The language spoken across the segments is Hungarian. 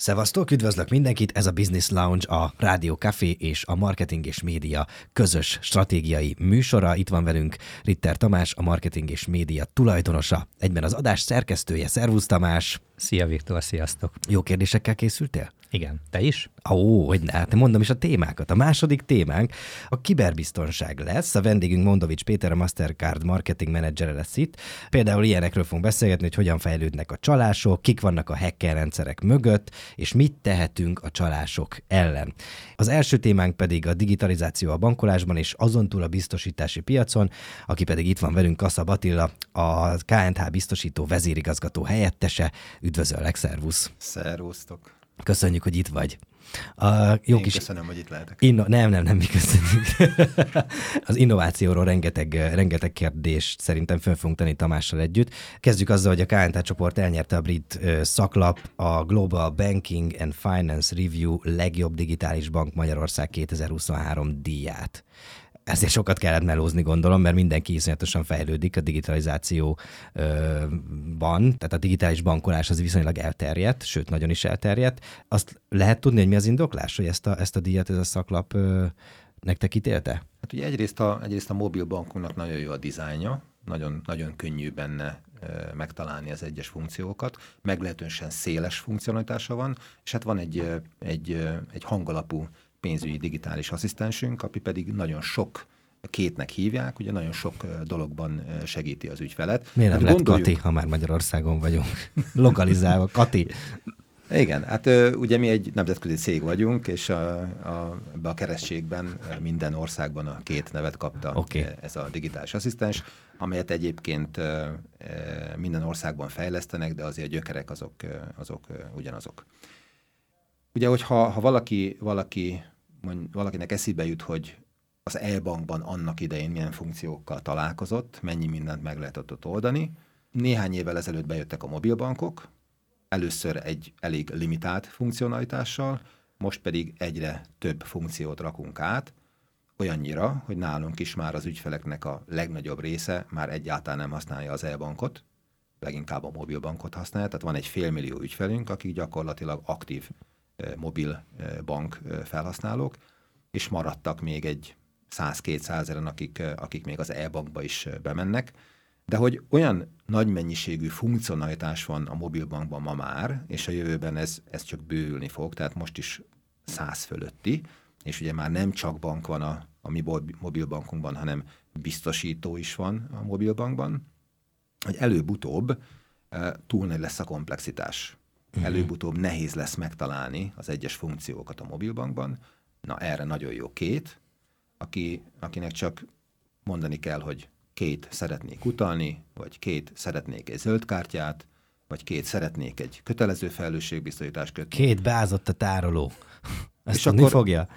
Szevasztok, üdvözlök mindenkit, ez a Business Lounge, a Rádió Café és a Marketing és Média közös stratégiai műsora. Itt van velünk Ritter Tamás, a Marketing és Média tulajdonosa, egyben az adás szerkesztője. Szervusz Tamás! Szia Viktor, sziasztok! Jó kérdésekkel készültél? Igen, te is? Ó, hogy ne, hát mondom is a témákat. A második témánk a kiberbiztonság lesz. A vendégünk Mondovics Péter, a Mastercard marketing menedzsere lesz itt. Például ilyenekről fogunk beszélgetni, hogy hogyan fejlődnek a csalások, kik vannak a hacker rendszerek mögött, és mit tehetünk a csalások ellen. Az első témánk pedig a digitalizáció a bankolásban, és azon túl a biztosítási piacon, aki pedig itt van velünk, Kassa Attila, a KNH biztosító vezérigazgató helyettese. Üdvözöllek, szervusz! Szervusztok! Köszönjük, hogy itt vagy. A jó Én kis... köszönöm, hogy itt lehetek. Inno... Nem, nem, nem, mi köszönjük. az innovációról rengeteg, rengeteg kérdést szerintem föl fogunk tenni Tamással együtt. Kezdjük azzal, hogy a KNT csoport elnyerte a brit szaklap, a Global Banking and Finance Review legjobb digitális bank Magyarország 2023 díját ezért sokat kellett melózni, gondolom, mert mindenki iszonyatosan fejlődik a digitalizációban, tehát a digitális bankolás az viszonylag elterjedt, sőt, nagyon is elterjedt. Azt lehet tudni, hogy mi az indoklás, hogy ezt a, ezt a díjat ez a szaklap nektek ítélte? Hát ugye egyrészt a, egyrészt a mobil bankunknak nagyon jó a dizájnja, nagyon, nagyon könnyű benne megtalálni az egyes funkciókat, meglehetősen széles funkcionalitása van, és hát van egy, egy, egy hangalapú pénzügyi digitális asszisztensünk, aki pedig nagyon sok kétnek hívják, ugye nagyon sok dologban segíti az ügyfelet. Miért nem hát lett gondoljuk... Kati, ha már Magyarországon vagyunk? Lokalizálva, Kati. Igen, hát ugye mi egy nemzetközi cég vagyunk, és a, a, ebbe a keresztségben minden országban a két nevet kapta okay. ez a digitális asszisztens, amelyet egyébként minden országban fejlesztenek, de azért a gyökerek azok, azok ugyanazok. Ugye, hogyha ha valaki, valaki mondj, valakinek eszébe jut, hogy az e-bankban annak idején milyen funkciókkal találkozott, mennyi mindent meg lehetett ott oldani. Néhány évvel ezelőtt bejöttek a mobilbankok, először egy elég limitált funkcionalitással, most pedig egyre több funkciót rakunk át, olyannyira, hogy nálunk is már az ügyfeleknek a legnagyobb része már egyáltalán nem használja az e-bankot, leginkább a mobilbankot használja, tehát van egy félmillió ügyfelünk, akik gyakorlatilag aktív mobil bank felhasználók, és maradtak még egy 100-200 ezeren, akik, akik még az e-bankba is bemennek, de hogy olyan nagy mennyiségű funkcionalitás van a mobilbankban ma már, és a jövőben ez, ez csak bővülni fog, tehát most is 100 fölötti, és ugye már nem csak bank van a, a mi mobilbankunkban, hanem biztosító is van a mobilbankban, hogy előbb-utóbb túl nagy lesz a komplexitás. Uh-huh. Előbb-utóbb nehéz lesz megtalálni az egyes funkciókat a mobilbankban. Na erre nagyon jó két, aki, akinek csak mondani kell, hogy két szeretnék utalni, vagy két szeretnék egy zöld kártyát, vagy két szeretnék egy kötelező felelősségbiztosítást kötni. Két beázott a tároló. Ezt és akkor fogja?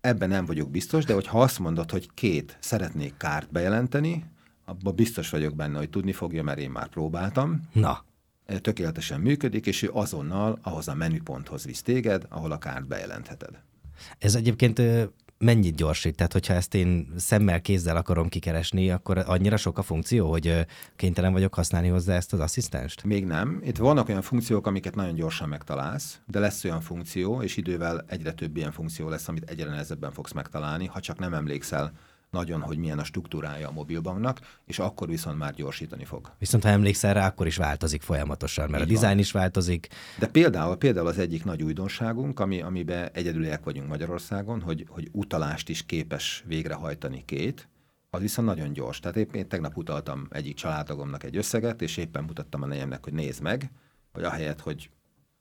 Ebben nem vagyok biztos, de hogyha azt mondod, hogy két szeretnék kárt bejelenteni, abban biztos vagyok benne, hogy tudni fogja, mert én már próbáltam. Na tökéletesen működik, és ő azonnal ahhoz a menüponthoz visz téged, ahol a kárt bejelentheted. Ez egyébként mennyit gyorsít? Tehát, hogyha ezt én szemmel, kézzel akarom kikeresni, akkor annyira sok a funkció, hogy kénytelen vagyok használni hozzá ezt az asszisztenst? Még nem. Itt vannak olyan funkciók, amiket nagyon gyorsan megtalálsz, de lesz olyan funkció, és idővel egyre több ilyen funkció lesz, amit egyre nehezebben fogsz megtalálni, ha csak nem emlékszel nagyon, hogy milyen a struktúrája a mobilbanknak, és akkor viszont már gyorsítani fog. Viszont ha emlékszel rá, akkor is változik folyamatosan, mert Így a dizájn is változik. De például, például az egyik nagy újdonságunk, ami, amiben egyedüliek vagyunk Magyarországon, hogy, hogy utalást is képes végrehajtani két, az viszont nagyon gyors. Tehát épp én tegnap utaltam egyik családtagomnak egy összeget, és éppen mutattam a nejemnek, hogy nézd meg, hogy ahelyett, hogy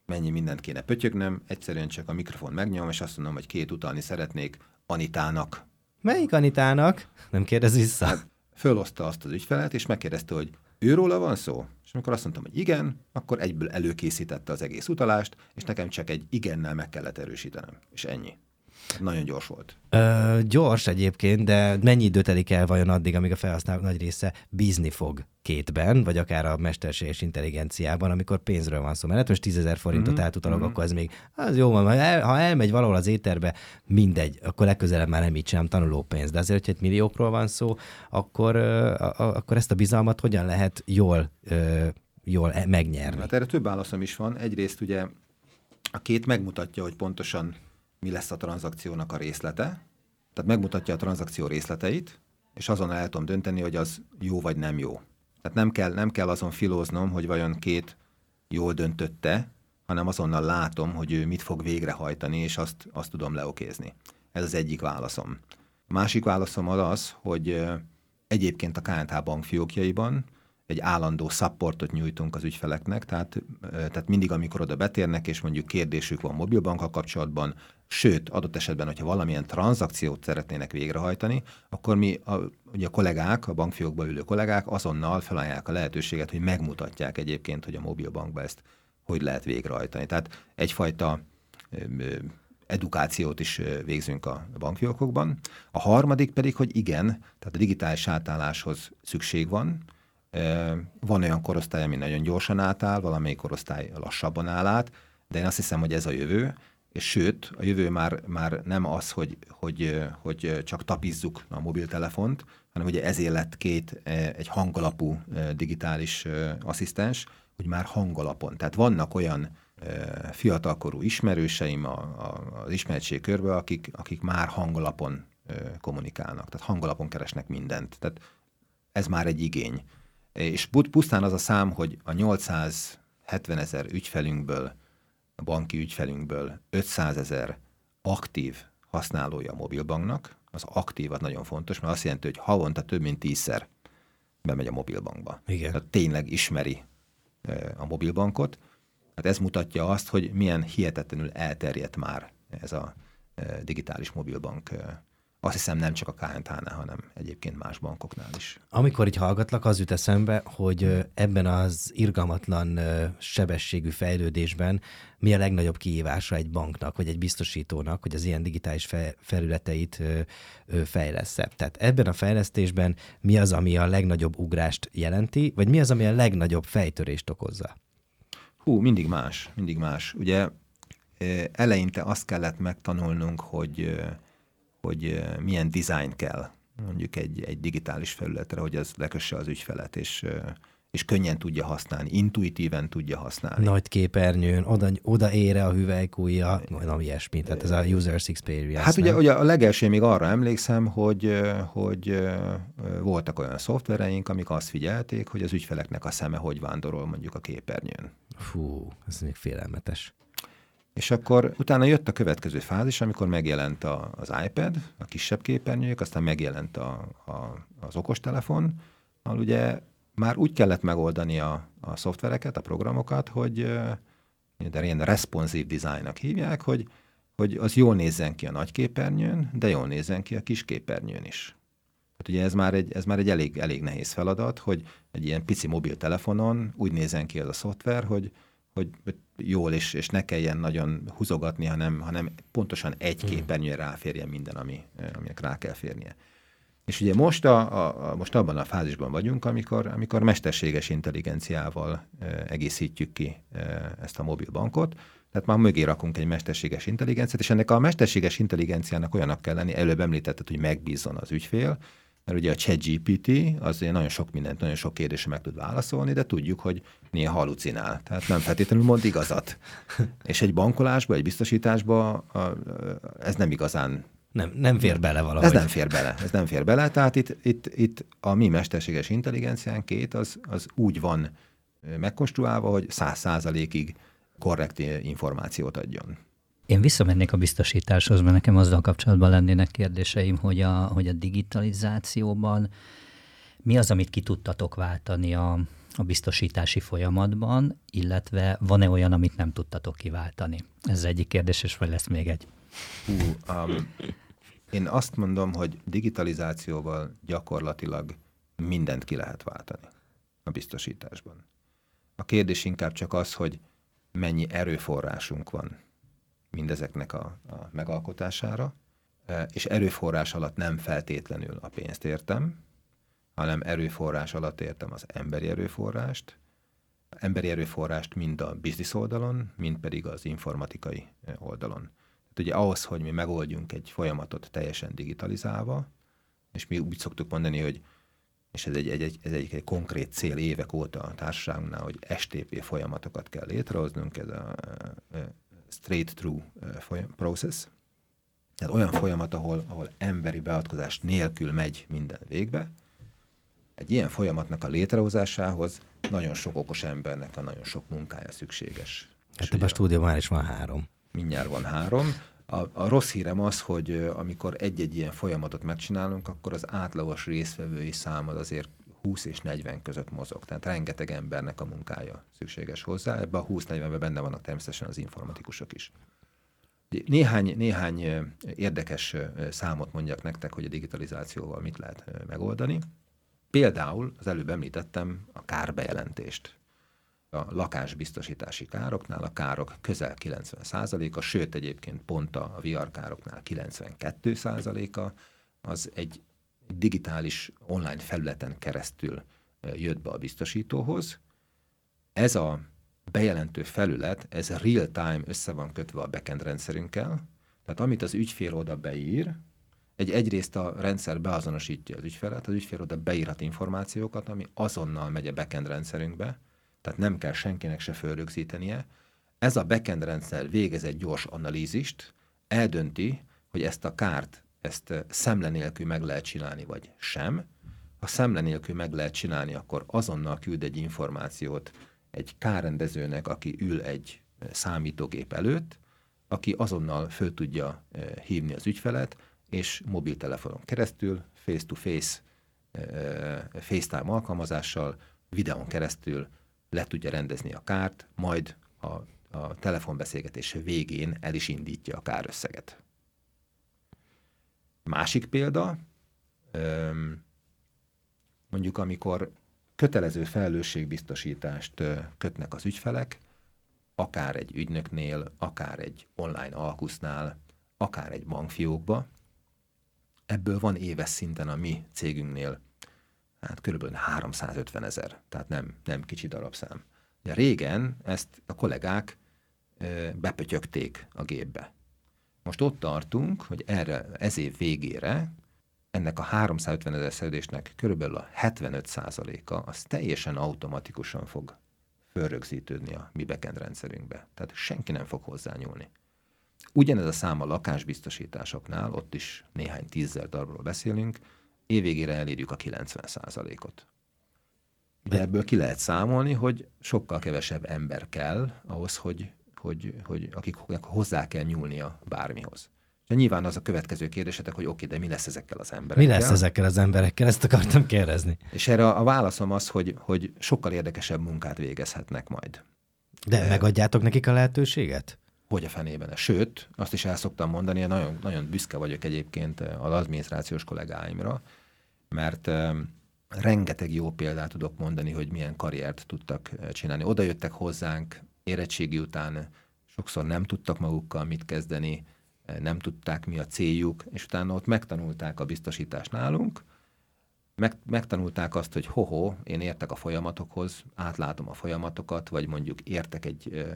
mennyi mindent kéne pötyögnem, egyszerűen csak a mikrofon megnyom, és azt mondom, hogy két utalni szeretnék Anitának Melyik Anitának? Nem kérdez vissza. Hát, fölozta azt az ügyfelet, és megkérdezte, hogy őróla van szó? És amikor azt mondtam, hogy igen, akkor egyből előkészítette az egész utalást, és nekem csak egy igennel meg kellett erősítenem. És ennyi. Nagyon gyors volt. Ö, gyors egyébként, de mennyi idő telik el vajon addig, amíg a felhasználók nagy része bízni fog kétben, vagy akár a mesterséges intelligenciában, amikor pénzről van szó. Mert most 10 ezer forintot mm-hmm. átutalok, mm-hmm. akkor ez még, az jó van, ha, el, ha elmegy valahol az éterbe, mindegy, akkor legközelebb már nem így sem tanuló pénz. De azért, hogyha egy milliókról van szó, akkor, uh, akkor ezt a bizalmat hogyan lehet jól, uh, jól e- megnyerni? Hát erre több válaszom is van. Egyrészt ugye a két megmutatja, hogy pontosan mi lesz a tranzakciónak a részlete, tehát megmutatja a tranzakció részleteit, és azon el tudom dönteni, hogy az jó vagy nem jó. Tehát nem kell, nem kell azon filóznom, hogy vajon két jól döntötte, hanem azonnal látom, hogy ő mit fog végrehajtani, és azt, azt tudom leokézni. Ez az egyik válaszom. A másik válaszom az hogy egyébként a KNH bank fiókjaiban egy állandó supportot nyújtunk az ügyfeleknek, tehát, tehát mindig, amikor oda betérnek, és mondjuk kérdésük van mobilbankkal kapcsolatban, sőt, adott esetben, hogyha valamilyen tranzakciót szeretnének végrehajtani, akkor mi, a, ugye a kollégák, a bankfiókban ülő kollégák azonnal felajánlják a lehetőséget, hogy megmutatják egyébként, hogy a mobilbankban ezt hogy lehet végrehajtani. Tehát egyfajta edukációt is végzünk a bankfiókokban. A harmadik pedig, hogy igen, tehát a digitális átálláshoz szükség van, van olyan korosztály, ami nagyon gyorsan átáll, valamelyik korosztály lassabban áll át, de én azt hiszem, hogy ez a jövő, és sőt, a jövő már, már nem az, hogy, hogy, hogy csak tapizzuk a mobiltelefont, hanem ugye ezért lett két egy hangalapú digitális asszisztens, hogy már hangalapon. Tehát vannak olyan fiatalkorú ismerőseim a, a, az ismeretség körbe, akik, akik már hangalapon kommunikálnak, tehát hangalapon keresnek mindent. Tehát ez már egy igény. És pusztán az a szám, hogy a 870 ezer ügyfelünkből, a banki ügyfelünkből 500 ezer aktív használója a mobilbanknak, az aktív az nagyon fontos, mert azt jelenti, hogy havonta több mint tízszer bemegy a mobilbankba. Igen. Tehát tényleg ismeri a mobilbankot. Hát ez mutatja azt, hogy milyen hihetetlenül elterjedt már ez a digitális mobilbank azt hiszem nem csak a KNH-nál, hanem egyébként más bankoknál is. Amikor így hallgatlak, az jut eszembe, hogy ebben az irgalmatlan sebességű fejlődésben mi a legnagyobb kihívása egy banknak, vagy egy biztosítónak, hogy az ilyen digitális felületeit fejlesz Tehát ebben a fejlesztésben mi az, ami a legnagyobb ugrást jelenti, vagy mi az, ami a legnagyobb fejtörést okozza? Hú, mindig más, mindig más. Ugye eleinte azt kellett megtanulnunk, hogy hogy milyen design kell mondjuk egy, egy digitális felületre, hogy az lekösse az ügyfelet, és, és könnyen tudja használni, intuitíven tudja használni. Nagy képernyőn, oda, oda ére a hüvelykúja, valami ilyesmi, tehát ez a user experience. Hát ugye, ugye a legelső még arra emlékszem, hogy, hogy voltak olyan szoftvereink, amik azt figyelték, hogy az ügyfeleknek a szeme hogy vándorol mondjuk a képernyőn. Fú, ez még félelmetes. És akkor utána jött a következő fázis, amikor megjelent a, az iPad, a kisebb képernyők, aztán megjelent a, a, az okostelefon, ahol ugye már úgy kellett megoldani a, a szoftvereket, a programokat, hogy de ilyen responsív designnak hívják, hogy, hogy az jól nézzen ki a nagy képernyőn, de jól nézzen ki a kis képernyőn is. Hát ugye ez már egy, ez már egy elég, elég nehéz feladat, hogy egy ilyen pici mobiltelefonon úgy nézzen ki az a szoftver, hogy, hogy jól, és, és ne kelljen nagyon húzogatni, hanem, hanem pontosan egy hmm. képernyőre ráférjen minden, ami, aminek rá kell férnie. És ugye most, a, a, most abban a fázisban vagyunk, amikor, amikor mesterséges intelligenciával e, egészítjük ki e, ezt a mobilbankot, tehát már mögé rakunk egy mesterséges intelligenciát, és ennek a mesterséges intelligenciának olyanak kell lenni, előbb említetted, hogy megbízzon az ügyfél, mert ugye a ChatGPT az nagyon sok mindent, nagyon sok kérdésre meg tud válaszolni, de tudjuk, hogy néha halucinál. Tehát nem feltétlenül mond igazat. És egy bankolásba, egy biztosításba ez nem igazán nem, nem fér bele valahogy. Ez nem fér bele, ez nem fér bele. Tehát itt, itt, itt a mi mesterséges intelligencián két az, az úgy van megkonstruálva, hogy száz százalékig korrekt információt adjon. Én visszamennék a biztosításhoz, mert nekem azzal kapcsolatban lennének kérdéseim, hogy a, hogy a digitalizációban mi az, amit ki tudtatok váltani a, a biztosítási folyamatban, illetve van-e olyan, amit nem tudtatok kiváltani? Ez egyik kérdés, és vagy lesz még egy. Hú, um, én azt mondom, hogy digitalizációval gyakorlatilag mindent ki lehet váltani. a biztosításban. A kérdés inkább csak az, hogy mennyi erőforrásunk van mindezeknek a, a megalkotására, e, és erőforrás alatt nem feltétlenül a pénzt értem, hanem erőforrás alatt értem az emberi erőforrást, emberi erőforrást mind a biznisz oldalon, mind pedig az informatikai e, oldalon. Tehát ugye ahhoz, hogy mi megoldjunk egy folyamatot teljesen digitalizálva, és mi úgy szoktuk mondani, hogy és ez egy, egy, egy, ez egy, egy konkrét cél évek óta a társaságunknál, hogy STP folyamatokat kell létrehoznunk, ez a, a straight through process, tehát olyan folyamat, ahol, ahol emberi beavatkozás nélkül megy minden végbe. Egy ilyen folyamatnak a létrehozásához nagyon sok okos embernek a nagyon sok munkája szükséges. Hát ebben a stúdióban is van három. Mindjárt van három. A, a rossz hírem az, hogy amikor egy-egy ilyen folyamatot megcsinálunk, akkor az átlagos részvevői szám az azért 20 és 40 között mozog. Tehát rengeteg embernek a munkája szükséges hozzá. Ebben a 20-40-ben benne vannak természetesen az informatikusok is. Néhány, néhány érdekes számot mondjak nektek, hogy a digitalizációval mit lehet megoldani. Például az előbb említettem a kárbejelentést a lakásbiztosítási károknál a károk közel 90%-a, sőt egyébként pont a VR károknál 92%-a, az egy digitális online felületen keresztül jött be a biztosítóhoz. Ez a bejelentő felület, ez real-time össze van kötve a backend rendszerünkkel, tehát amit az ügyfél oda beír, egy, egyrészt a rendszer beazonosítja az ügyfelet, az ügyfél oda beírhat információkat, ami azonnal megy a backend rendszerünkbe, tehát nem kell senkinek se fölrögzítenie. Ez a backend rendszer végez egy gyors analízist, eldönti, hogy ezt a kárt, ezt szemle nélkül meg lehet csinálni, vagy sem. Ha szemle nélkül meg lehet csinálni, akkor azonnal küld egy információt egy kárrendezőnek, aki ül egy számítógép előtt, aki azonnal föl tudja hívni az ügyfelet, és mobiltelefonon keresztül, face-to-face, FaceTime alkalmazással, videón keresztül le tudja rendezni a kárt, majd a, a telefonbeszélgetés végén el is indítja a kárösszeget. Másik példa, mondjuk amikor kötelező felelősségbiztosítást kötnek az ügyfelek, akár egy ügynöknél, akár egy online alkusznál, akár egy bankfiókba, ebből van éves szinten a mi cégünknél hát körülbelül 350 ezer, tehát nem, nem kicsi darabszám. De régen ezt a kollégák bepötyögték a gépbe. Most ott tartunk, hogy erre, ez év végére ennek a 350 ezer szerződésnek körülbelül a 75 a az teljesen automatikusan fog fölrögzítődni a mi backend rendszerünkbe. Tehát senki nem fog hozzányúlni. Ugyanez a szám a lakásbiztosításoknál, ott is néhány tízzer darabról beszélünk, évvégére elérjük a 90%-ot. De ebből ki lehet számolni, hogy sokkal kevesebb ember kell ahhoz, hogy, hogy, hogy akiknek hozzá kell nyúlnia bármihoz. De nyilván az a következő kérdésetek, hogy oké, de mi lesz ezekkel az emberekkel? Mi lesz ezekkel az emberekkel? Ezt akartam kérdezni. És erre a válaszom az, hogy, hogy sokkal érdekesebb munkát végezhetnek majd. De e, megadjátok nekik a lehetőséget? Hogy a fenében. Sőt, azt is el szoktam mondani, nagyon, nagyon büszke vagyok egyébként az adminisztrációs kollégáimra, mert rengeteg jó példát tudok mondani, hogy milyen karriert tudtak csinálni. Oda jöttek hozzánk érettségi után, sokszor nem tudtak magukkal mit kezdeni, nem tudták mi a céljuk, és utána ott megtanulták a biztosítást nálunk, meg, megtanulták azt, hogy hoho, én értek a folyamatokhoz, átlátom a folyamatokat, vagy mondjuk értek egy,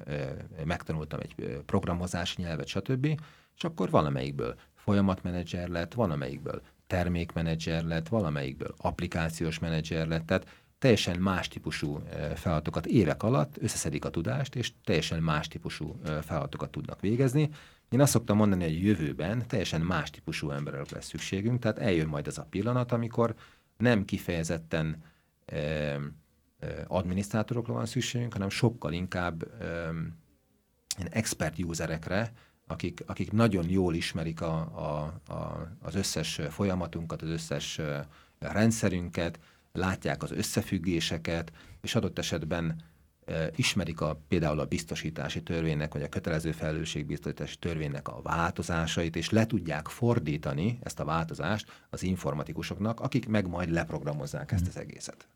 megtanultam egy programozási nyelvet, stb., és akkor valamelyikből folyamatmenedzser lett, van amelyikből termékmenedzser lett, valamelyikből applikációs menedzser lett, tehát teljesen más típusú feladatokat évek alatt összeszedik a tudást, és teljesen más típusú feladatokat tudnak végezni. Én azt szoktam mondani, hogy jövőben teljesen más típusú emberek lesz szükségünk, tehát eljön majd az a pillanat, amikor nem kifejezetten adminisztrátorokra van szükségünk, hanem sokkal inkább eh, expert userekre, akik, akik nagyon jól ismerik a, a, a, az összes folyamatunkat, az összes rendszerünket, látják az összefüggéseket, és adott esetben ismerik a, például a biztosítási törvénynek, vagy a kötelező felelősségbiztosítási törvénynek a változásait, és le tudják fordítani ezt a változást az informatikusoknak, akik meg majd leprogramozzák ezt az egészet.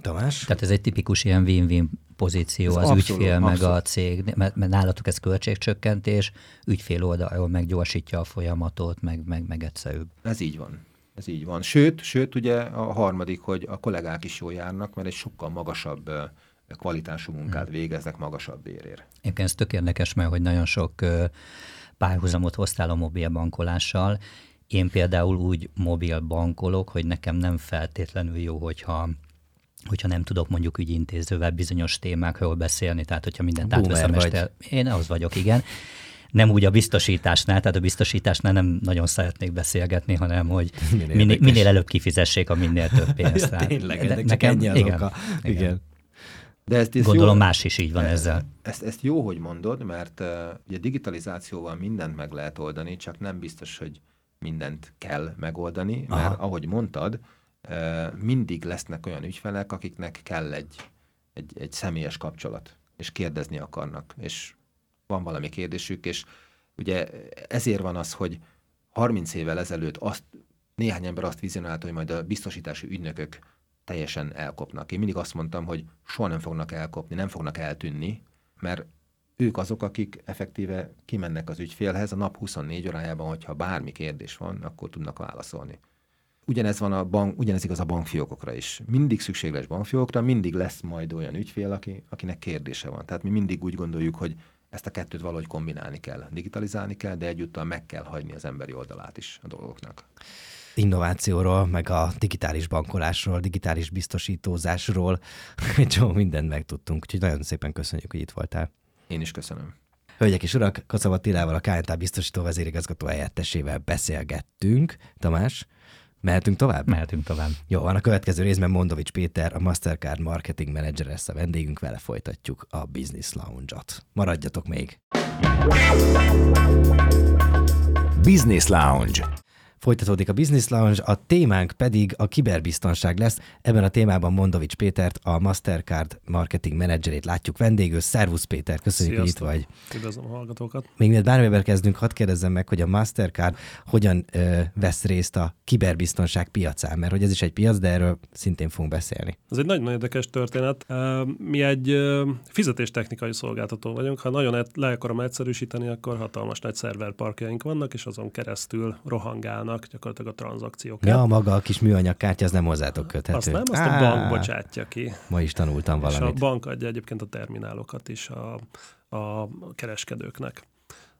Tamás? Tehát ez egy tipikus ilyen win-win pozíció ez az abszolút, ügyfél abszolút. meg a cég, mert, mert nálatok ez költségcsökkentés, ügyfél oldalról meggyorsítja a folyamatot, meg, meg, meg egyszerűbb. Ez így van. Ez így van. Sőt, sőt, ugye a harmadik, hogy a kollégák is jól járnak, mert egy sokkal magasabb kvalitású munkát hmm. végeznek magasabb bérért. Egyébként ez tök érdekes, mert hogy nagyon sok párhuzamot hoztál a mobil bankolással. Én például úgy mobil bankolok, hogy nekem nem feltétlenül jó, hogyha hogyha nem tudok mondjuk ügyintézővel bizonyos témákról beszélni, tehát hogyha mindent átveszem este. Én az vagyok, igen. Nem úgy a biztosításnál, tehát a biztosításnál nem nagyon szeretnék beszélgetni, hanem hogy minél, minél, előbb kifizessék a minél több pénzt. ja, tényleg, de, nekem, ennyi az igen, oka. Igen. igen. De ezt, ezt Gondolom jó, más is így van ezzel. Ezt, ezt jó, hogy mondod, mert uh, ugye digitalizációval mindent meg lehet oldani, csak nem biztos, hogy mindent kell megoldani, Aha. mert ahogy mondtad, uh, mindig lesznek olyan ügyfelek, akiknek kell egy, egy, egy személyes kapcsolat, és kérdezni akarnak, és van valami kérdésük, és ugye ezért van az, hogy 30 évvel ezelőtt azt, néhány ember azt vizionálta, hogy majd a biztosítási ügynökök teljesen elkopnak. Én mindig azt mondtam, hogy soha nem fognak elkopni, nem fognak eltűnni, mert ők azok, akik effektíve kimennek az ügyfélhez a nap 24 órájában, hogyha bármi kérdés van, akkor tudnak válaszolni. Ugyanez, van a bank, ugyanez igaz a bankfiókokra is. Mindig szükség lesz bankfiókra, mindig lesz majd olyan ügyfél, aki, akinek kérdése van. Tehát mi mindig úgy gondoljuk, hogy ezt a kettőt valahogy kombinálni kell, digitalizálni kell, de egyúttal meg kell hagyni az emberi oldalát is a dolgoknak innovációról, meg a digitális bankolásról, digitális biztosítózásról, egy csomó mindent megtudtunk, úgyhogy nagyon szépen köszönjük, hogy itt voltál. Én is köszönöm. Hölgyek és urak, Kacava Tilával, a KNT biztosító vezérigazgató helyettesével beszélgettünk. Tamás, mehetünk tovább? Mehetünk tovább. Jó, van a következő részben Mondovics Péter, a Mastercard Marketing Manager lesz a vendégünk, vele folytatjuk a Business Lounge-ot. Maradjatok még! Business Lounge Folytatódik a Business Lounge, a témánk pedig a kiberbiztonság lesz. Ebben a témában Mondovics Pétert, a Mastercard marketing menedzserét látjuk vendégül. Szervusz Péter, köszönjük, Sziasztok. hogy itt vagy. Üdvözlöm a hallgatókat. Még mielőtt bármivel kezdünk, hadd kérdezzem meg, hogy a Mastercard hogyan ö, vesz részt a kiberbiztonság piacán, mert hogy ez is egy piac, de erről szintén fogunk beszélni. Ez egy nagyon érdekes történet. Mi egy fizetéstechnikai szolgáltató vagyunk. Ha nagyon le akarom egyszerűsíteni, akkor hatalmas nagy szerverparkjaink vannak, és azon keresztül rohangálnak vannak gyakorlatilag a tranzakciók. Ja, maga a kis műanyag kártya, az nem hozzátok köthető. Azt nem, azt Á, a bank bocsátja ki. Ma is tanultam valamit. És a bank adja egyébként a terminálokat is a, a kereskedőknek.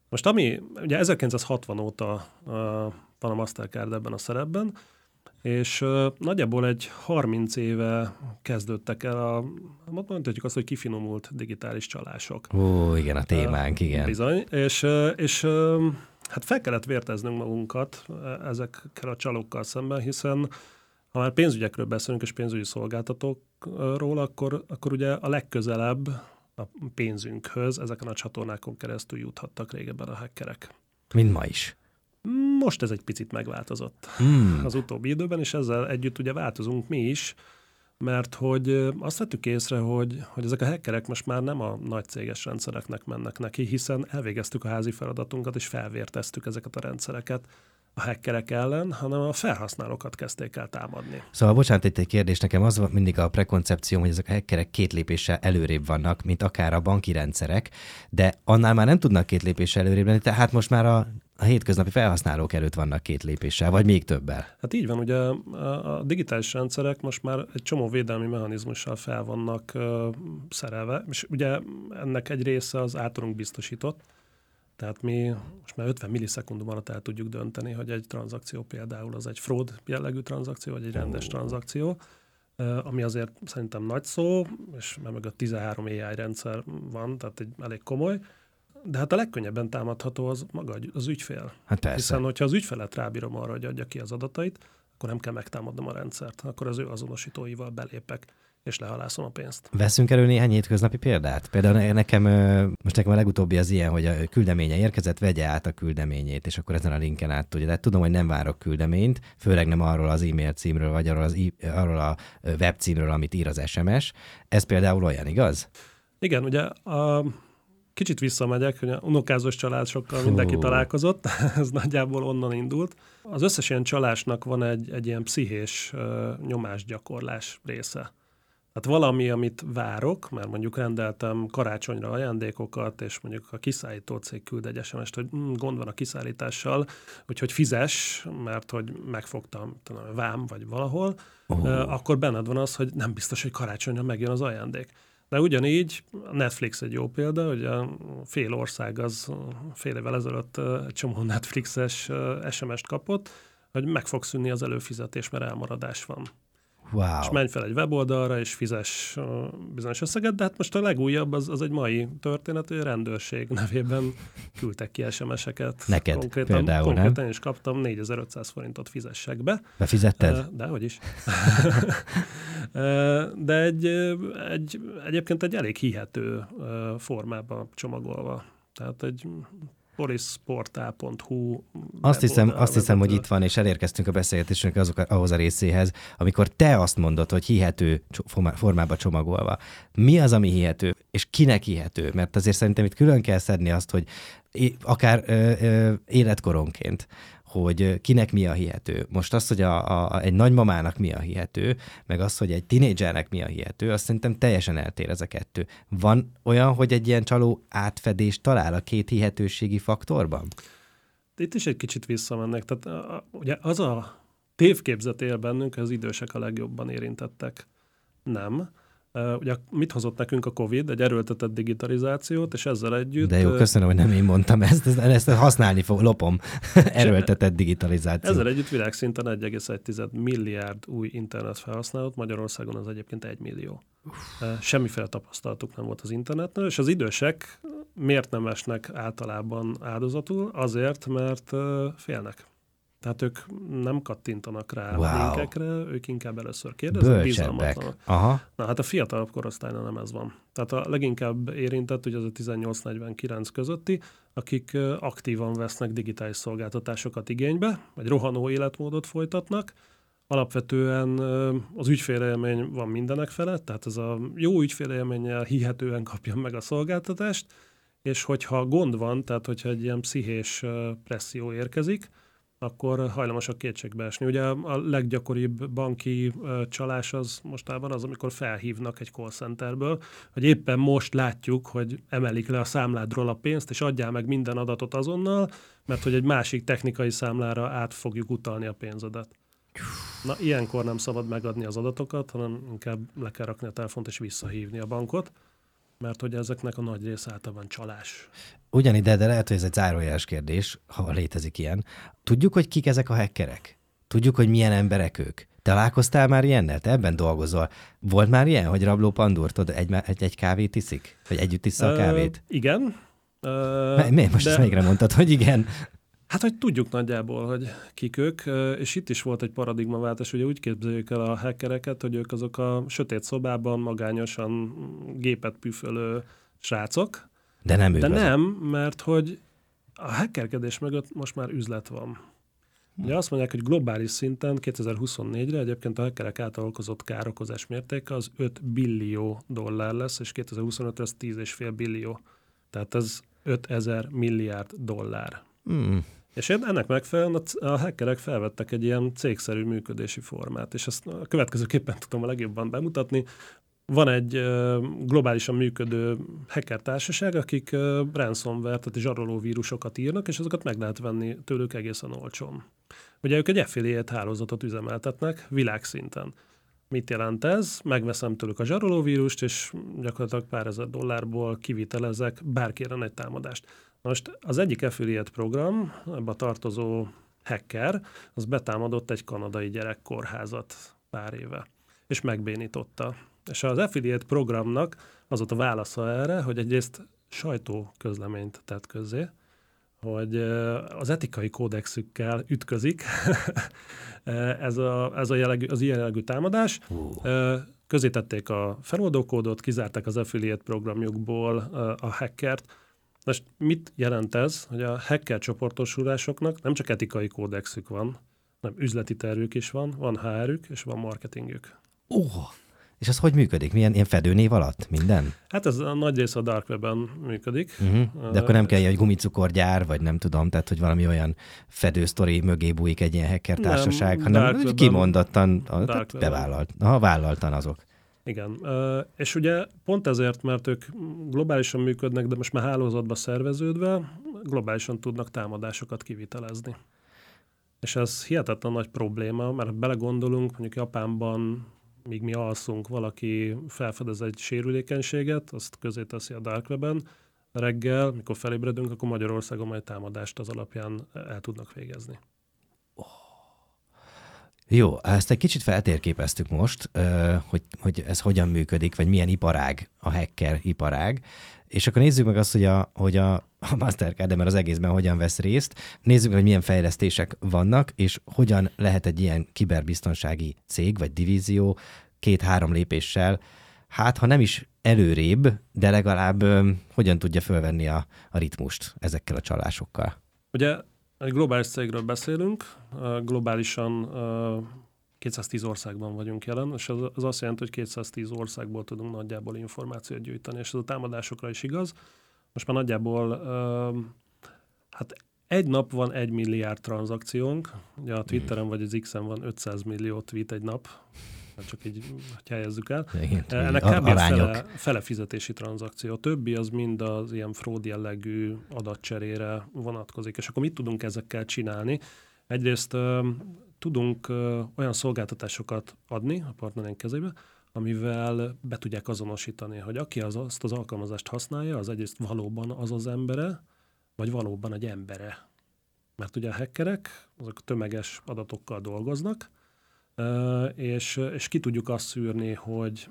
Most ami, ugye 1960 óta uh, van a Mastercard ebben a szerepben, és uh, nagyjából egy 30 éve kezdődtek el a, mondhatjuk azt, hogy kifinomult digitális csalások. Ó, igen, a témánk, uh, igen. Bizony, és, és hát fel kellett vérteznünk magunkat e, ezekkel a csalókkal szemben, hiszen ha már pénzügyekről beszélünk és pénzügyi szolgáltatókról, akkor, akkor ugye a legközelebb a pénzünkhöz ezeken a csatornákon keresztül juthattak régebben a hackerek. Mint ma is. Most ez egy picit megváltozott hmm. az utóbbi időben, és ezzel együtt ugye változunk mi is, mert hogy azt vettük észre, hogy, hogy ezek a hackerek most már nem a nagy céges rendszereknek mennek neki, hiszen elvégeztük a házi feladatunkat, és felvérteztük ezeket a rendszereket a hackerek ellen, hanem a felhasználókat kezdték el támadni. Szóval bocsánat, itt egy kérdés, nekem az mindig a prekoncepció, hogy ezek a hackerek két lépéssel előrébb vannak, mint akár a banki rendszerek, de annál már nem tudnak két lépéssel előrébb lenni, tehát most már a a hétköznapi felhasználók előtt vannak két lépéssel, vagy még többel? Hát így van, ugye a digitális rendszerek most már egy csomó védelmi mechanizmussal fel vannak uh, szerelve, és ugye ennek egy része az általunk biztosított, tehát mi most már 50 millisekundum alatt el tudjuk dönteni, hogy egy tranzakció például az egy fraud jellegű tranzakció, vagy egy rendes tranzakció, ami azért szerintem nagy szó, és mert a 13 AI rendszer van, tehát egy elég komoly, de hát a legkönnyebben támadható az maga az ügyfél. Hát persze. Hiszen, hogyha az ügyfelet rábírom arra, hogy adja ki az adatait, akkor nem kell megtámadnom a rendszert, akkor az ő azonosítóival belépek és lehalászom a pénzt. Veszünk elő néhány hétköznapi példát? Például nekem, most nekem a legutóbbi az ilyen, hogy a küldeménye érkezett, vegye át a küldeményét, és akkor ezen a linken át tudja. De tudom, hogy nem várok küldeményt, főleg nem arról az e-mail címről, vagy arról, az e- arról a web címről, amit ír az SMS. Ez például olyan, igaz? Igen, ugye a kicsit visszamegyek, hogy a unokázós csalásokkal mindenki találkozott, ez nagyjából onnan indult. Az összes ilyen csalásnak van egy, egy ilyen pszichés uh, nyomásgyakorlás része. Hát valami, amit várok, mert mondjuk rendeltem karácsonyra ajándékokat, és mondjuk a kiszállító cég küld egy sms hogy hm, gond van a kiszállítással, úgyhogy fizes, mert hogy megfogtam tudom, vám vagy valahol, oh. akkor benned van az, hogy nem biztos, hogy karácsonyra megjön az ajándék. De ugyanígy Netflix egy jó példa, hogy a fél ország az fél évvel ezelőtt egy csomó Netflixes SMS-t kapott, hogy meg fog szűnni az előfizetés, mert elmaradás van. Wow. És menj fel egy weboldalra, és fizes bizonyos összeget, de hát most a legújabb az, az egy mai történet, hogy a rendőrség nevében küldtek ki SMS-eket. Neked konkrétan, például, Konkrétan nem? is kaptam 4500 forintot fizessek be. Befizetted? De hogy is. de egy, egy, egyébként egy elég hihető formában csomagolva. Tehát egy polisportál.hu Azt hiszem, azt hiszem, hogy itt van, és elérkeztünk a beszélgetésünk azok, ahhoz a részéhez, amikor te azt mondod, hogy hihető formába csomagolva. Mi az, ami hihető, és kinek hihető? Mert azért szerintem itt külön kell szedni azt, hogy akár ö, ö, életkoronként, hogy kinek mi a hihető. Most az, hogy a, a, egy nagymamának mi a hihető, meg az, hogy egy tinédzsernek mi a hihető, azt szerintem teljesen eltér ez a kettő. Van olyan, hogy egy ilyen csaló átfedést talál a két hihetőségi faktorban? Itt is egy kicsit visszamennek. Tehát a, ugye az a tévképzet él bennünk, az idősek a legjobban érintettek. Nem ugye mit hozott nekünk a Covid? Egy erőltetett digitalizációt, és ezzel együtt... De jó, köszönöm, hogy nem én mondtam ezt, ezt, használni fog, lopom. erőltetett digitalizáció. Ezzel együtt világszinten 1,1 milliárd új internet felhasználót, Magyarországon az egyébként 1 millió. Semmiféle tapasztalatuk nem volt az internetnél, és az idősek miért nem esnek általában áldozatul? Azért, mert félnek. Tehát ők nem kattintanak rá wow. a linkekre, ők inkább először kérdeznek, bizalmatlanak. Aha. Na hát a fiatalabb korosztálynál nem ez van. Tehát a leginkább érintett, ugye az a 18-49 közötti, akik aktívan vesznek digitális szolgáltatásokat igénybe, vagy rohanó életmódot folytatnak, Alapvetően az ügyfélélmény van mindenek felett, tehát ez a jó ügyfélélménnyel hihetően kapja meg a szolgáltatást, és hogyha gond van, tehát hogyha egy ilyen pszichés presszió érkezik, akkor hajlamosak kétségbe esni. Ugye a leggyakoribb banki csalás az mostában az, amikor felhívnak egy call centerből, hogy éppen most látjuk, hogy emelik le a számládról a pénzt, és adjál meg minden adatot azonnal, mert hogy egy másik technikai számlára át fogjuk utalni a pénzedet. Na, ilyenkor nem szabad megadni az adatokat, hanem inkább le kell rakni a telefont és visszahívni a bankot mert hogy ezeknek a nagy része általában csalás. Ugyanide, de lehet, hogy ez egy zárójeles kérdés, ha létezik ilyen. Tudjuk, hogy kik ezek a hackerek? Tudjuk, hogy milyen emberek ők? Találkoztál már ilyennel? Te ebben dolgozol. Volt már ilyen, hogy rabló pandúrt egy, egy, egy kávét iszik? Vagy együtt iszza a kávét? Uh, igen. Uh, Miért most de... ezt mégre mondtad, hogy igen? Hát, hogy tudjuk nagyjából, hogy kik ők, és itt is volt egy paradigmaváltás, ugye úgy képzeljük el a hackereket, hogy ők azok a sötét szobában magányosan gépet püfölő srácok. De nem ők De nem, mert hogy a hackerkedés mögött most már üzlet van. Ugye azt mondják, hogy globális szinten 2024-re egyébként a hackerek által okozott károkozás mértéke az 5 billió dollár lesz, és 2025-re az 10,5 billió. Tehát ez 5000 milliárd dollár. Mm. És ennek megfelelően a hackerek felvettek egy ilyen cégszerű működési formát, és ezt a következőképpen tudom a legjobban bemutatni. Van egy globálisan működő hacker társaság, akik ransomware, tehát zsaroló vírusokat írnak, és azokat meg lehet venni tőlük egészen olcsón. Ugye ők egy affiliate hálózatot üzemeltetnek világszinten. Mit jelent ez? Megveszem tőlük a zsarolóvírust, és gyakorlatilag pár ezer dollárból kivitelezek bárkire egy támadást. Most az egyik affiliate program, ebbe tartozó hacker, az betámadott egy kanadai gyerekkórházat pár éve, és megbénította. És az affiliate programnak az volt a válasza erre, hogy egyrészt sajtóközleményt tett közzé, hogy az etikai kódexükkel ütközik ez, a, ez a jellegű, az ilyen jellegű támadás. Uh. A feloldókódot, kizárták az affiliate programjukból a hackert, most mit jelent ez, hogy a hacker csoportosulásoknak nem csak etikai kódexük van, hanem üzleti tervük is van, van HR-ük és van marketingük. Ó, oh, és ez hogy működik? Milyen ilyen fedőnév alatt? Minden? Hát ez a nagy része a dark webben működik. Uh-huh. De akkor nem kell egy gumicukorgyár, vagy nem tudom, tehát hogy valami olyan fedősztori mögé bújik egy ilyen hacker társaság, nem, hanem kimondottan bevállalt, ha vállaltan azok. Igen, és ugye pont ezért, mert ők globálisan működnek, de most már hálózatba szerveződve, globálisan tudnak támadásokat kivitelezni. És ez hihetetlen nagy probléma, mert belegondolunk, mondjuk Japánban, míg mi alszunk, valaki felfedez egy sérülékenységet, azt közé teszi a Dark Web-en, reggel, mikor felébredünk, akkor Magyarországon majd támadást az alapján el tudnak végezni. Jó, ezt egy kicsit feltérképeztük most, hogy, hogy ez hogyan működik, vagy milyen iparág a hacker iparág, és akkor nézzük meg azt, hogy a, hogy a, a Mastercard, mert az egészben hogyan vesz részt, nézzük meg, hogy milyen fejlesztések vannak, és hogyan lehet egy ilyen kiberbiztonsági cég, vagy divízió két-három lépéssel, hát ha nem is előrébb, de legalább hogyan tudja fölvenni a, a ritmust ezekkel a csalásokkal. Ugye egy globális cégről beszélünk, globálisan 210 országban vagyunk jelen, és az azt jelenti, hogy 210 országból tudunk nagyjából információt gyűjteni, és ez a támadásokra is igaz. Most már nagyjából hát egy nap van egy milliárd tranzakciónk, ugye a Twitteren vagy az X-en van 500 millió tweet egy nap, hát csak így hogy helyezzük el. Igen, Ennek kb. Fele, fele fizetési tranzakció. A többi az mind az ilyen fraud jellegű adatcserére vonatkozik. És akkor mit tudunk ezekkel csinálni? Egyrészt tudunk olyan szolgáltatásokat adni a partnereink kezébe, amivel be tudják azonosítani, hogy aki az, azt az alkalmazást használja, az egyrészt valóban az az embere, vagy valóban egy embere. Mert ugye a hackerek, azok tömeges adatokkal dolgoznak, és, és ki tudjuk azt szűrni, hogy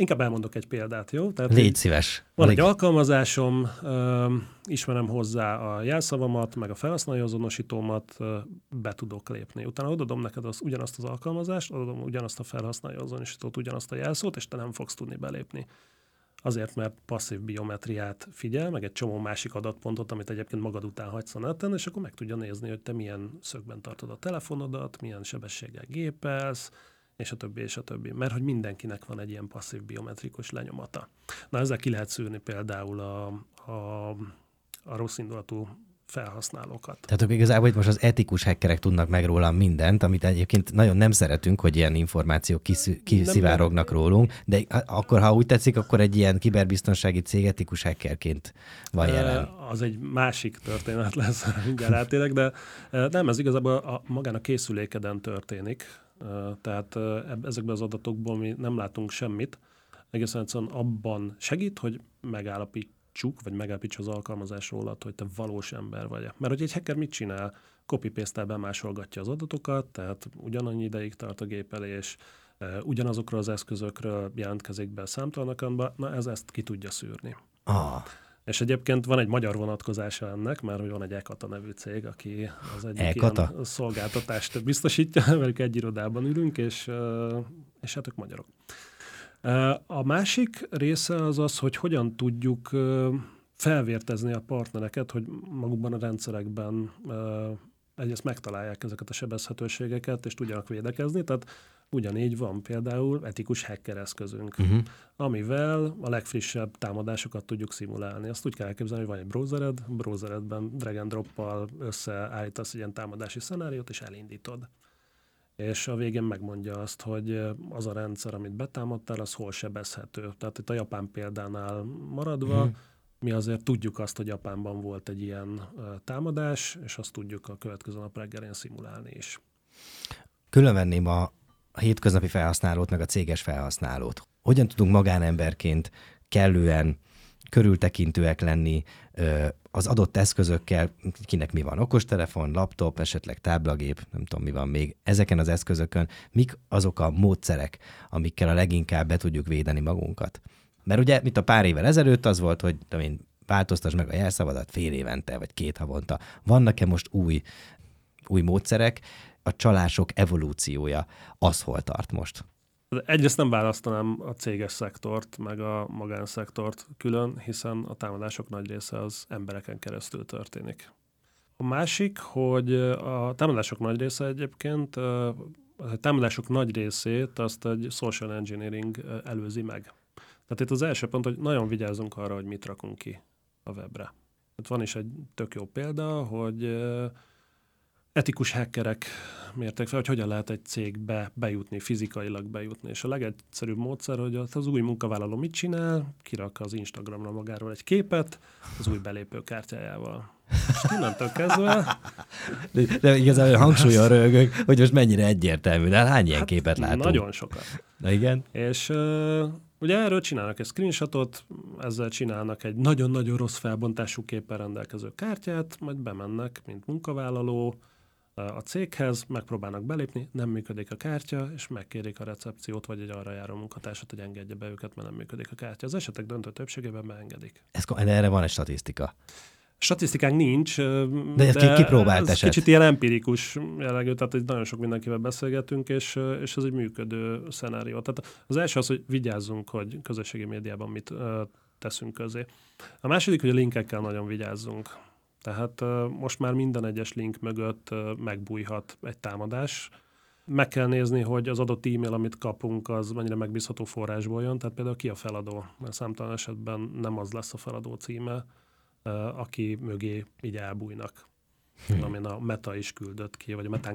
inkább elmondok egy példát, jó? Tehát Légy szíves. Van Légy. egy alkalmazásom, ismerem hozzá a jelszavamat, meg a felhasználó azonosítómat, be tudok lépni. Utána odadom neked az, ugyanazt az alkalmazást, adom ugyanazt a felhasználó azonosítót, ugyanazt a jelszót, és te nem fogsz tudni belépni. Azért, mert passzív biometriát figyel, meg egy csomó másik adatpontot, amit egyébként magad után hagysz a neten, és akkor meg tudja nézni, hogy te milyen szögben tartod a telefonodat, milyen sebességgel gépelsz, és a többi, és a többi. Mert hogy mindenkinek van egy ilyen passzív biometrikus lenyomata. Na ezzel ki lehet szűrni például a, a, a rossz indulatú felhasználókat. Tehát akkor igazából itt most az etikus hackerek tudnak meg róla mindent, amit egyébként nagyon nem szeretünk, hogy ilyen információk kiszü- kiszivárognak rólunk, de akkor, ha úgy tetszik, akkor egy ilyen kiberbiztonsági cég etikus hackerként van jelen. Az egy másik történet lesz, mindjárt átérek, de nem, ez igazából a, magán a készülékeden történik, tehát ezekben az adatokból mi nem látunk semmit, egészen egyszerűen abban segít, hogy megállapít csuk, vagy megállapítsa az alkalmazás rólad, hogy te valós ember vagy. Mert hogy egy hacker mit csinál? copy paste bemásolgatja az adatokat, tehát ugyanannyi ideig tart a gépelés, ugyanazokról az eszközökről jelentkezik be számtalanakban, na ez ezt ki tudja szűrni. Ah. És egyébként van egy magyar vonatkozása ennek, mert hogy van egy Ekata nevű cég, aki az egyik Ekata? ilyen szolgáltatást biztosítja, velük egy irodában ülünk, és, és hát ők magyarok. A másik része az az, hogy hogyan tudjuk felvértezni a partnereket, hogy magukban a rendszerekben egyrészt megtalálják ezeket a sebezhetőségeket, és tudjanak védekezni. Tehát ugyanígy van például etikus hacker eszközünk, uh-huh. amivel a legfrissebb támadásokat tudjuk szimulálni. Azt úgy kell elképzelni, hogy van egy browsered, browseredben drag and drop-pal összeállítasz egy ilyen támadási szenáriót, és elindítod és a végén megmondja azt, hogy az a rendszer, amit betámadtál, az hol sebezhető. Tehát itt a japán példánál maradva, mm. mi azért tudjuk azt, hogy Japánban volt egy ilyen támadás, és azt tudjuk a következő nap reggelén szimulálni is. Különvenném a, a hétköznapi felhasználót, meg a céges felhasználót. Hogyan tudunk magánemberként kellően körültekintőek lenni az adott eszközökkel, kinek mi van, okostelefon, laptop, esetleg táblagép, nem tudom mi van még, ezeken az eszközökön, mik azok a módszerek, amikkel a leginkább be tudjuk védeni magunkat. Mert ugye, mint a pár évvel ezelőtt az volt, hogy én, változtass meg a jelszavadat fél évente, vagy két havonta. Vannak-e most új, új módszerek? A csalások evolúciója az hol tart most? Egyrészt nem választanám a céges szektort, meg a magánszektort külön, hiszen a támadások nagy része az embereken keresztül történik. A másik, hogy a támadások nagy része egyébként, a támadások nagy részét azt egy social engineering előzi meg. Tehát itt az első pont, hogy nagyon vigyázzunk arra, hogy mit rakunk ki a webre. Itt van is egy tök jó példa, hogy etikus hackerek mérték fel, hogy hogyan lehet egy cégbe bejutni, fizikailag bejutni. És a legegyszerűbb módszer, hogy az új munkavállaló mit csinál, kirak az Instagramra magáról egy képet az új belépőkártyájával. És innentől kezdve... De, de igazából hangsúlyon rögök, hogy most mennyire egyértelmű, de hát hány ilyen hát képet látunk? Nagyon sokat. Na igen. És uh, ugye erről csinálnak egy screenshotot, ezzel csinálnak egy nagyon-nagyon rossz felbontású képpel rendelkező kártyát, majd bemennek, mint munkavállaló, a céghez, megpróbálnak belépni, nem működik a kártya, és megkérik a recepciót, vagy egy arra járó munkatársat, hogy engedje be őket, mert nem működik a kártya. Az esetek döntő többségében beengedik. Ez, erre van egy statisztika. Statisztikánk nincs, de, de kipróbált ez eset. kicsit ilyen empirikus jellegű, tehát hogy nagyon sok mindenkivel beszélgetünk, és, és ez egy működő szenárió. Tehát az első az, hogy vigyázzunk, hogy közösségi médiában mit teszünk közé. A második, hogy a linkekkel nagyon vigyázzunk. Tehát most már minden egyes link mögött megbújhat egy támadás. Meg kell nézni, hogy az adott e-mail, amit kapunk, az mennyire megbízható forrásból jön. Tehát például ki a feladó, mert számtalan esetben nem az lesz a feladó címe, aki mögé így elbújnak. Hmm. Amin a Meta is küldött ki, vagy a Meta,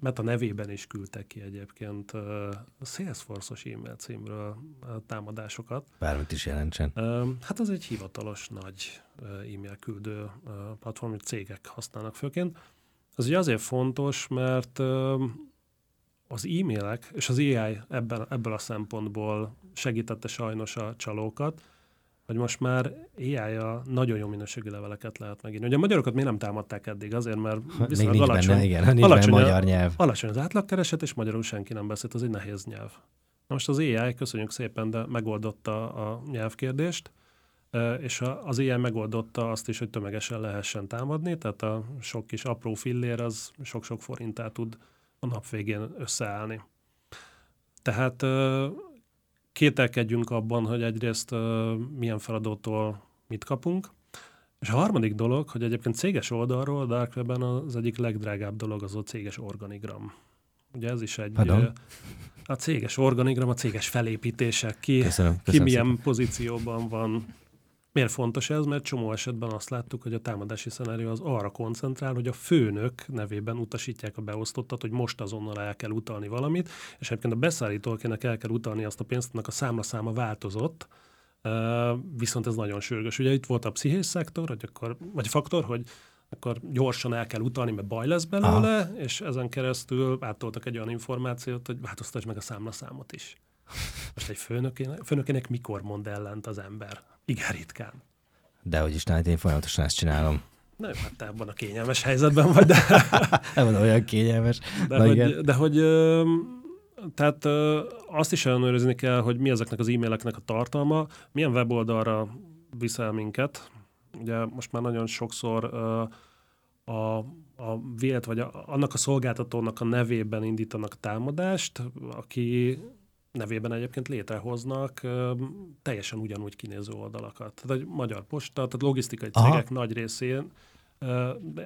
Meta nevében is küldtek ki egyébként a Salesforce-os e-mail címről támadásokat. Bármit is jelentsen. Hát az egy hivatalos nagy e-mail küldő platform, amit cégek használnak főként. Ez ugye azért fontos, mert az e-mailek és az AI ebben, ebből a szempontból segítette sajnos a csalókat, hogy most már AI-a nagyon jó minőségű leveleket lehet megírni. Ugye a magyarokat miért nem támadták eddig? Azért, mert viszonylag alacsony, benne, igen, nincs alacsony, benne magyar nyelv. alacsony az átlagkereset, és magyarul senki nem beszélt, az egy nehéz nyelv. Na most az AI, köszönjük szépen, de megoldotta a nyelvkérdést, és az AI megoldotta azt is, hogy tömegesen lehessen támadni, tehát a sok kis apró fillér az sok-sok forintát tud a nap végén összeállni. Tehát kételkedjünk abban, hogy egyrészt milyen feladótól mit kapunk, és a harmadik dolog, hogy egyébként céges oldalról, Dark Web-en az egyik legdrágább dolog az a céges organigram. Ugye ez is egy... Pardon? A céges organigram, a céges felépítések, ki, köszönöm, köszönöm ki milyen szépen. pozícióban van, Miért fontos ez? Mert csomó esetben azt láttuk, hogy a támadási szenárió az arra koncentrál, hogy a főnök nevében utasítják a beosztottat, hogy most azonnal el kell utalni valamit, és egyébként a beszállítókének el kell utalni azt a pénzt, a számlaszáma változott, viszont ez nagyon sürgős. Ugye itt volt a pszichés szektor, hogy akkor, vagy faktor, hogy akkor gyorsan el kell utalni, mert baj lesz belőle, Aha. és ezen keresztül átoltak egy olyan információt, hogy változtass meg a számlaszámot is. Most egy főnökének, főnökének mikor mond ellent az ember? Igen, ritkán. De hogy is hát én folyamatosan ezt csinálom. Nem, hát te abban a kényelmes helyzetben vagy, de... Nem van olyan kényelmes. De, hogy, de hogy, tehát azt is ellenőrizni kell, hogy mi ezeknek az e-maileknek a tartalma, milyen weboldalra viszel minket. Ugye most már nagyon sokszor a, a vélet, vagy a, annak a szolgáltatónak a nevében indítanak támadást, aki nevében egyébként létrehoznak teljesen ugyanúgy kinéző oldalakat. Tehát egy magyar posta, tehát logisztikai cégek Aha. nagy részén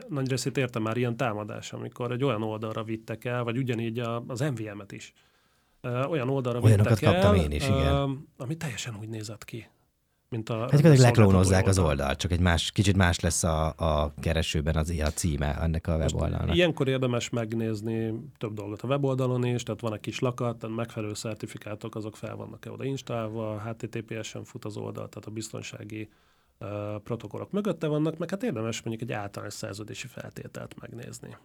nagy részét értem már ilyen támadás, amikor egy olyan oldalra vittek el, vagy ugyanígy az MVM-et is. Olyan oldalra Olyanokat vittek el, én is, igen. ami teljesen úgy nézett ki mint a... Hát hogy leklónozzák az oldalt, csak egy más, kicsit más lesz a, a keresőben az a címe ennek a weboldalnak. Ilyenkor érdemes megnézni több dolgot a weboldalon is, tehát van egy kis lakat, tehát megfelelő szertifikátok, azok fel vannak-e oda installálva, HTTPS-en fut az oldal, tehát a biztonsági uh, protokollok mögötte vannak, meg hát érdemes mondjuk egy általános szerződési feltételt megnézni.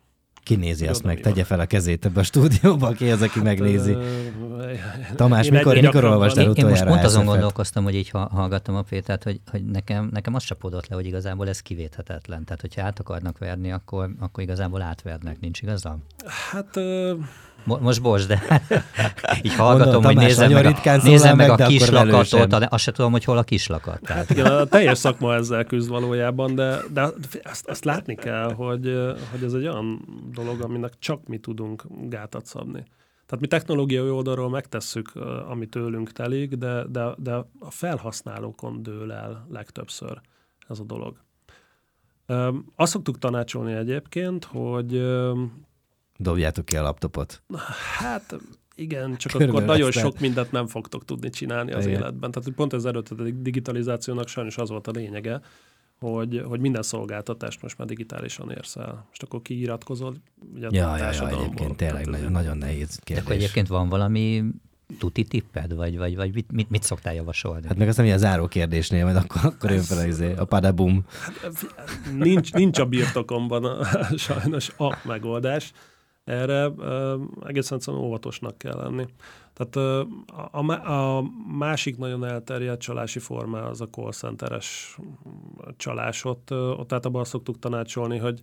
Ki nézi azt meg? Tegye fel a kezét ebbe a stúdióba, ki az, aki megnézi. Tamás, mikor, én mikor olvastál utoljára? Én most pont azon gondolkoztam, hogy így hallgattam a Pétert, hogy, hogy nekem, nekem az csapódott le, hogy igazából ez kivéthetetlen. Tehát, hogyha át akarnak verni, akkor, akkor igazából átvernek, nincs igazam? Hát Mo- most bocs, de így hallgatom, Mondom, hogy nézem meg, a, nézem meg, meg a kislakatot, azt se tudom, hogy hol a kislakat. Tehát. Hát igen, a teljes szakma ezzel küzd valójában, de, de azt, azt látni kell, hogy, hogy ez egy olyan dolog, aminek csak mi tudunk gátat szabni. Tehát mi technológiai oldalról megtesszük, amit tőlünk telik, de, de, de a felhasználókon dől el legtöbbször ez a dolog. Azt szoktuk tanácsolni egyébként, hogy Dobjátok ki a laptopot. Hát igen, csak Körülbelül akkor nagyon sok mindent nem fogtok tudni csinálni az igen. életben. Tehát pont előtt a digitalizációnak sajnos az volt a lényege, hogy, hogy minden szolgáltatást most már digitálisan érsz el. És akkor kiiratkozol ugye ja, ja, ja, egyébként tényleg nagyon, nagyon nehéz kérdés. De akkor egyébként van valami tuti tipped, vagy, vagy, vagy mit, mit, mit szoktál javasolni? Hát meg azt nem a záró kérdésnél, majd akkor, akkor jön fel a, izé, a padabum. Hát, nincs, nincs a birtokomban a, sajnos a megoldás. Erre egészen egyszerűen óvatosnak kell lenni. Tehát a, a, a másik nagyon elterjedt csalási forma az a call centeres csalás. Ott, ott általában azt szoktuk tanácsolni, hogy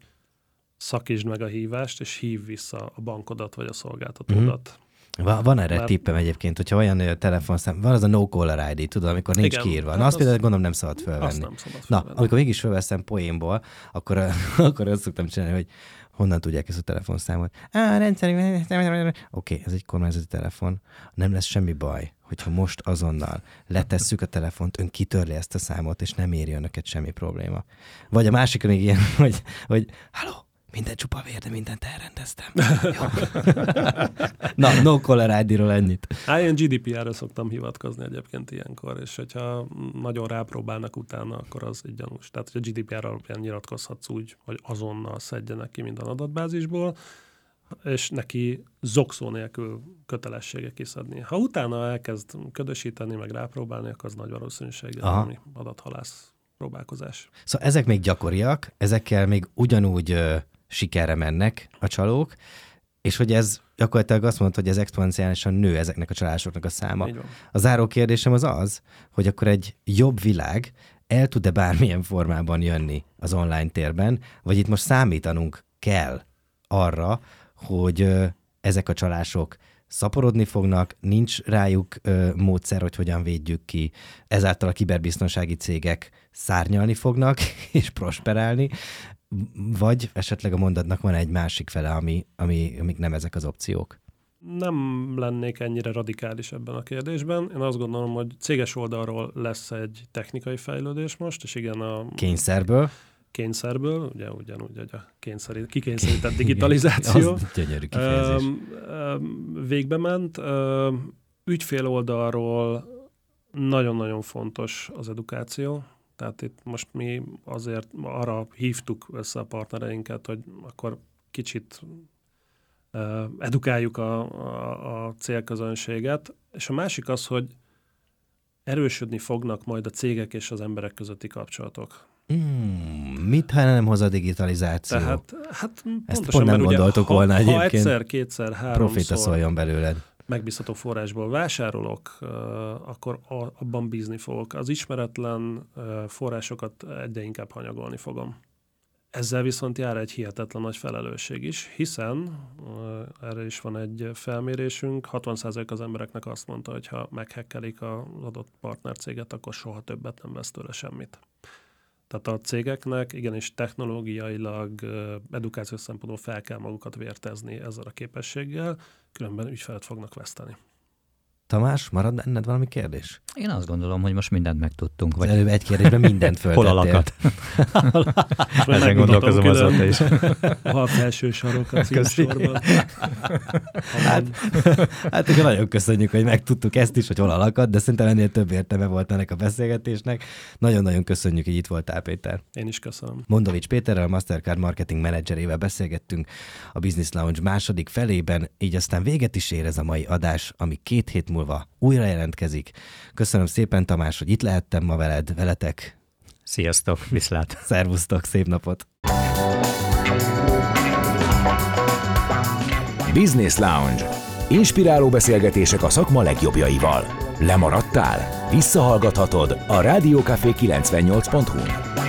szakítsd meg a hívást, és hív vissza a bankodat vagy a szolgáltatódat. Mm-hmm. Van, van erre Mert... tippem egyébként, hogyha olyan telefonszám, van az a no caller ID, tudod, amikor nincs Igen, kiírva. Na, hát azt például gondolom nem szabad felvenni. Azt nem szabad. Na, amikor mégis felveszem poénból, akkor, akkor azt szoktam csinálni, hogy honnan tudják ezt a telefonszámot. Á, rendszer, oké, okay, ez egy kormányzati telefon, nem lesz semmi baj, hogyha most azonnal letesszük a telefont, ön kitörli ezt a számot, és nem éri önöket semmi probléma. Vagy a másik még ilyen, hogy, hogy halló, minden csupa vér, de mindent elrendeztem. Na, no caller ID-ról ennyit. Hát én GDPR-ra szoktam hivatkozni egyébként ilyenkor, és hogyha nagyon rápróbálnak utána, akkor az egy gyanús. Tehát, hogy a GDPR alapján nyilatkozhatsz úgy, hogy azonnal szedjenek ki minden adatbázisból, és neki zokszó nélkül kötelessége kiszedni. Ha utána elkezd ködösíteni, meg rápróbálni, akkor az nagy valószínűséggel ami adathalász próbálkozás. Szóval ezek még gyakoriak, ezekkel még ugyanúgy sikerre mennek a csalók, és hogy ez gyakorlatilag azt mondta, hogy ez exponenciálisan nő ezeknek a csalásoknak a száma. A záró kérdésem az az, hogy akkor egy jobb világ el tud-e bármilyen formában jönni az online térben, vagy itt most számítanunk kell arra, hogy ezek a csalások szaporodni fognak, nincs rájuk ö, módszer, hogy hogyan védjük ki. Ezáltal a kiberbiztonsági cégek szárnyalni fognak és prosperálni, vagy esetleg a mondatnak van egy másik fele, ami, ami, amik nem ezek az opciók? Nem lennék ennyire radikális ebben a kérdésben. Én azt gondolom, hogy céges oldalról lesz egy technikai fejlődés most, és igen a... Kényszerből? Kényszerből, ugye ugyanúgy, hogy a kényszerít, kikényszerített digitalizáció. az gyönyörű kifejezés. Végbe ment. Ügyfél oldalról nagyon-nagyon fontos az edukáció, tehát itt most mi azért arra hívtuk össze a partnereinket, hogy akkor kicsit edukáljuk a, a, a célközönséget. És a másik az, hogy erősödni fognak majd a cégek és az emberek közötti kapcsolatok. Mm, mit, ha nem hoz a digitalizáció? Tehát, hát Ezt pont nem gondoltuk ugye, volna ha, egyébként. Ha egyszer, kétszer, háromszor... Profita szóljon belőled megbízható forrásból vásárolok, akkor abban bízni fogok. Az ismeretlen forrásokat egyre inkább hanyagolni fogom. Ezzel viszont jár egy hihetetlen nagy felelősség is, hiszen erre is van egy felmérésünk, 60% az embereknek azt mondta, hogy ha meghekkelik az adott partnercéget, akkor soha többet nem vesz tőle semmit. Tehát a cégeknek igenis technológiailag, edukációs szempontból fel kell magukat vértezni ezzel a képességgel, különben ügyfelet fognak veszteni. Tamás, marad benned valami kérdés? Én azt gondolom, hogy most mindent megtudtunk. Vagy... Előbb egy kérdésben mindent föltettél. Hol a lakat? Ezen gondolkozom azóta is. A felső sarok a címsorban. hát, hát akkor nagyon köszönjük, hogy megtudtuk ezt is, hogy hol a lakat, de szerintem ennél több értelme volt ennek a beszélgetésnek. Nagyon-nagyon köszönjük, hogy itt voltál, Péter. Én is köszönöm. Mondovics Péterrel, a Mastercard marketing menedzserével beszélgettünk a Business Lounge második felében, így aztán véget is ér ez a mai adás, ami két hét múlva újra jelentkezik. Köszönöm szépen, Tamás, hogy itt lehettem ma veled, veletek. Sziasztok, viszlát. Szervusztok, szép napot. Business Lounge. Inspiráló beszélgetések a szakma legjobbjaival. Lemaradtál? Visszahallgathatod a Rádiókafé 98.hu-n.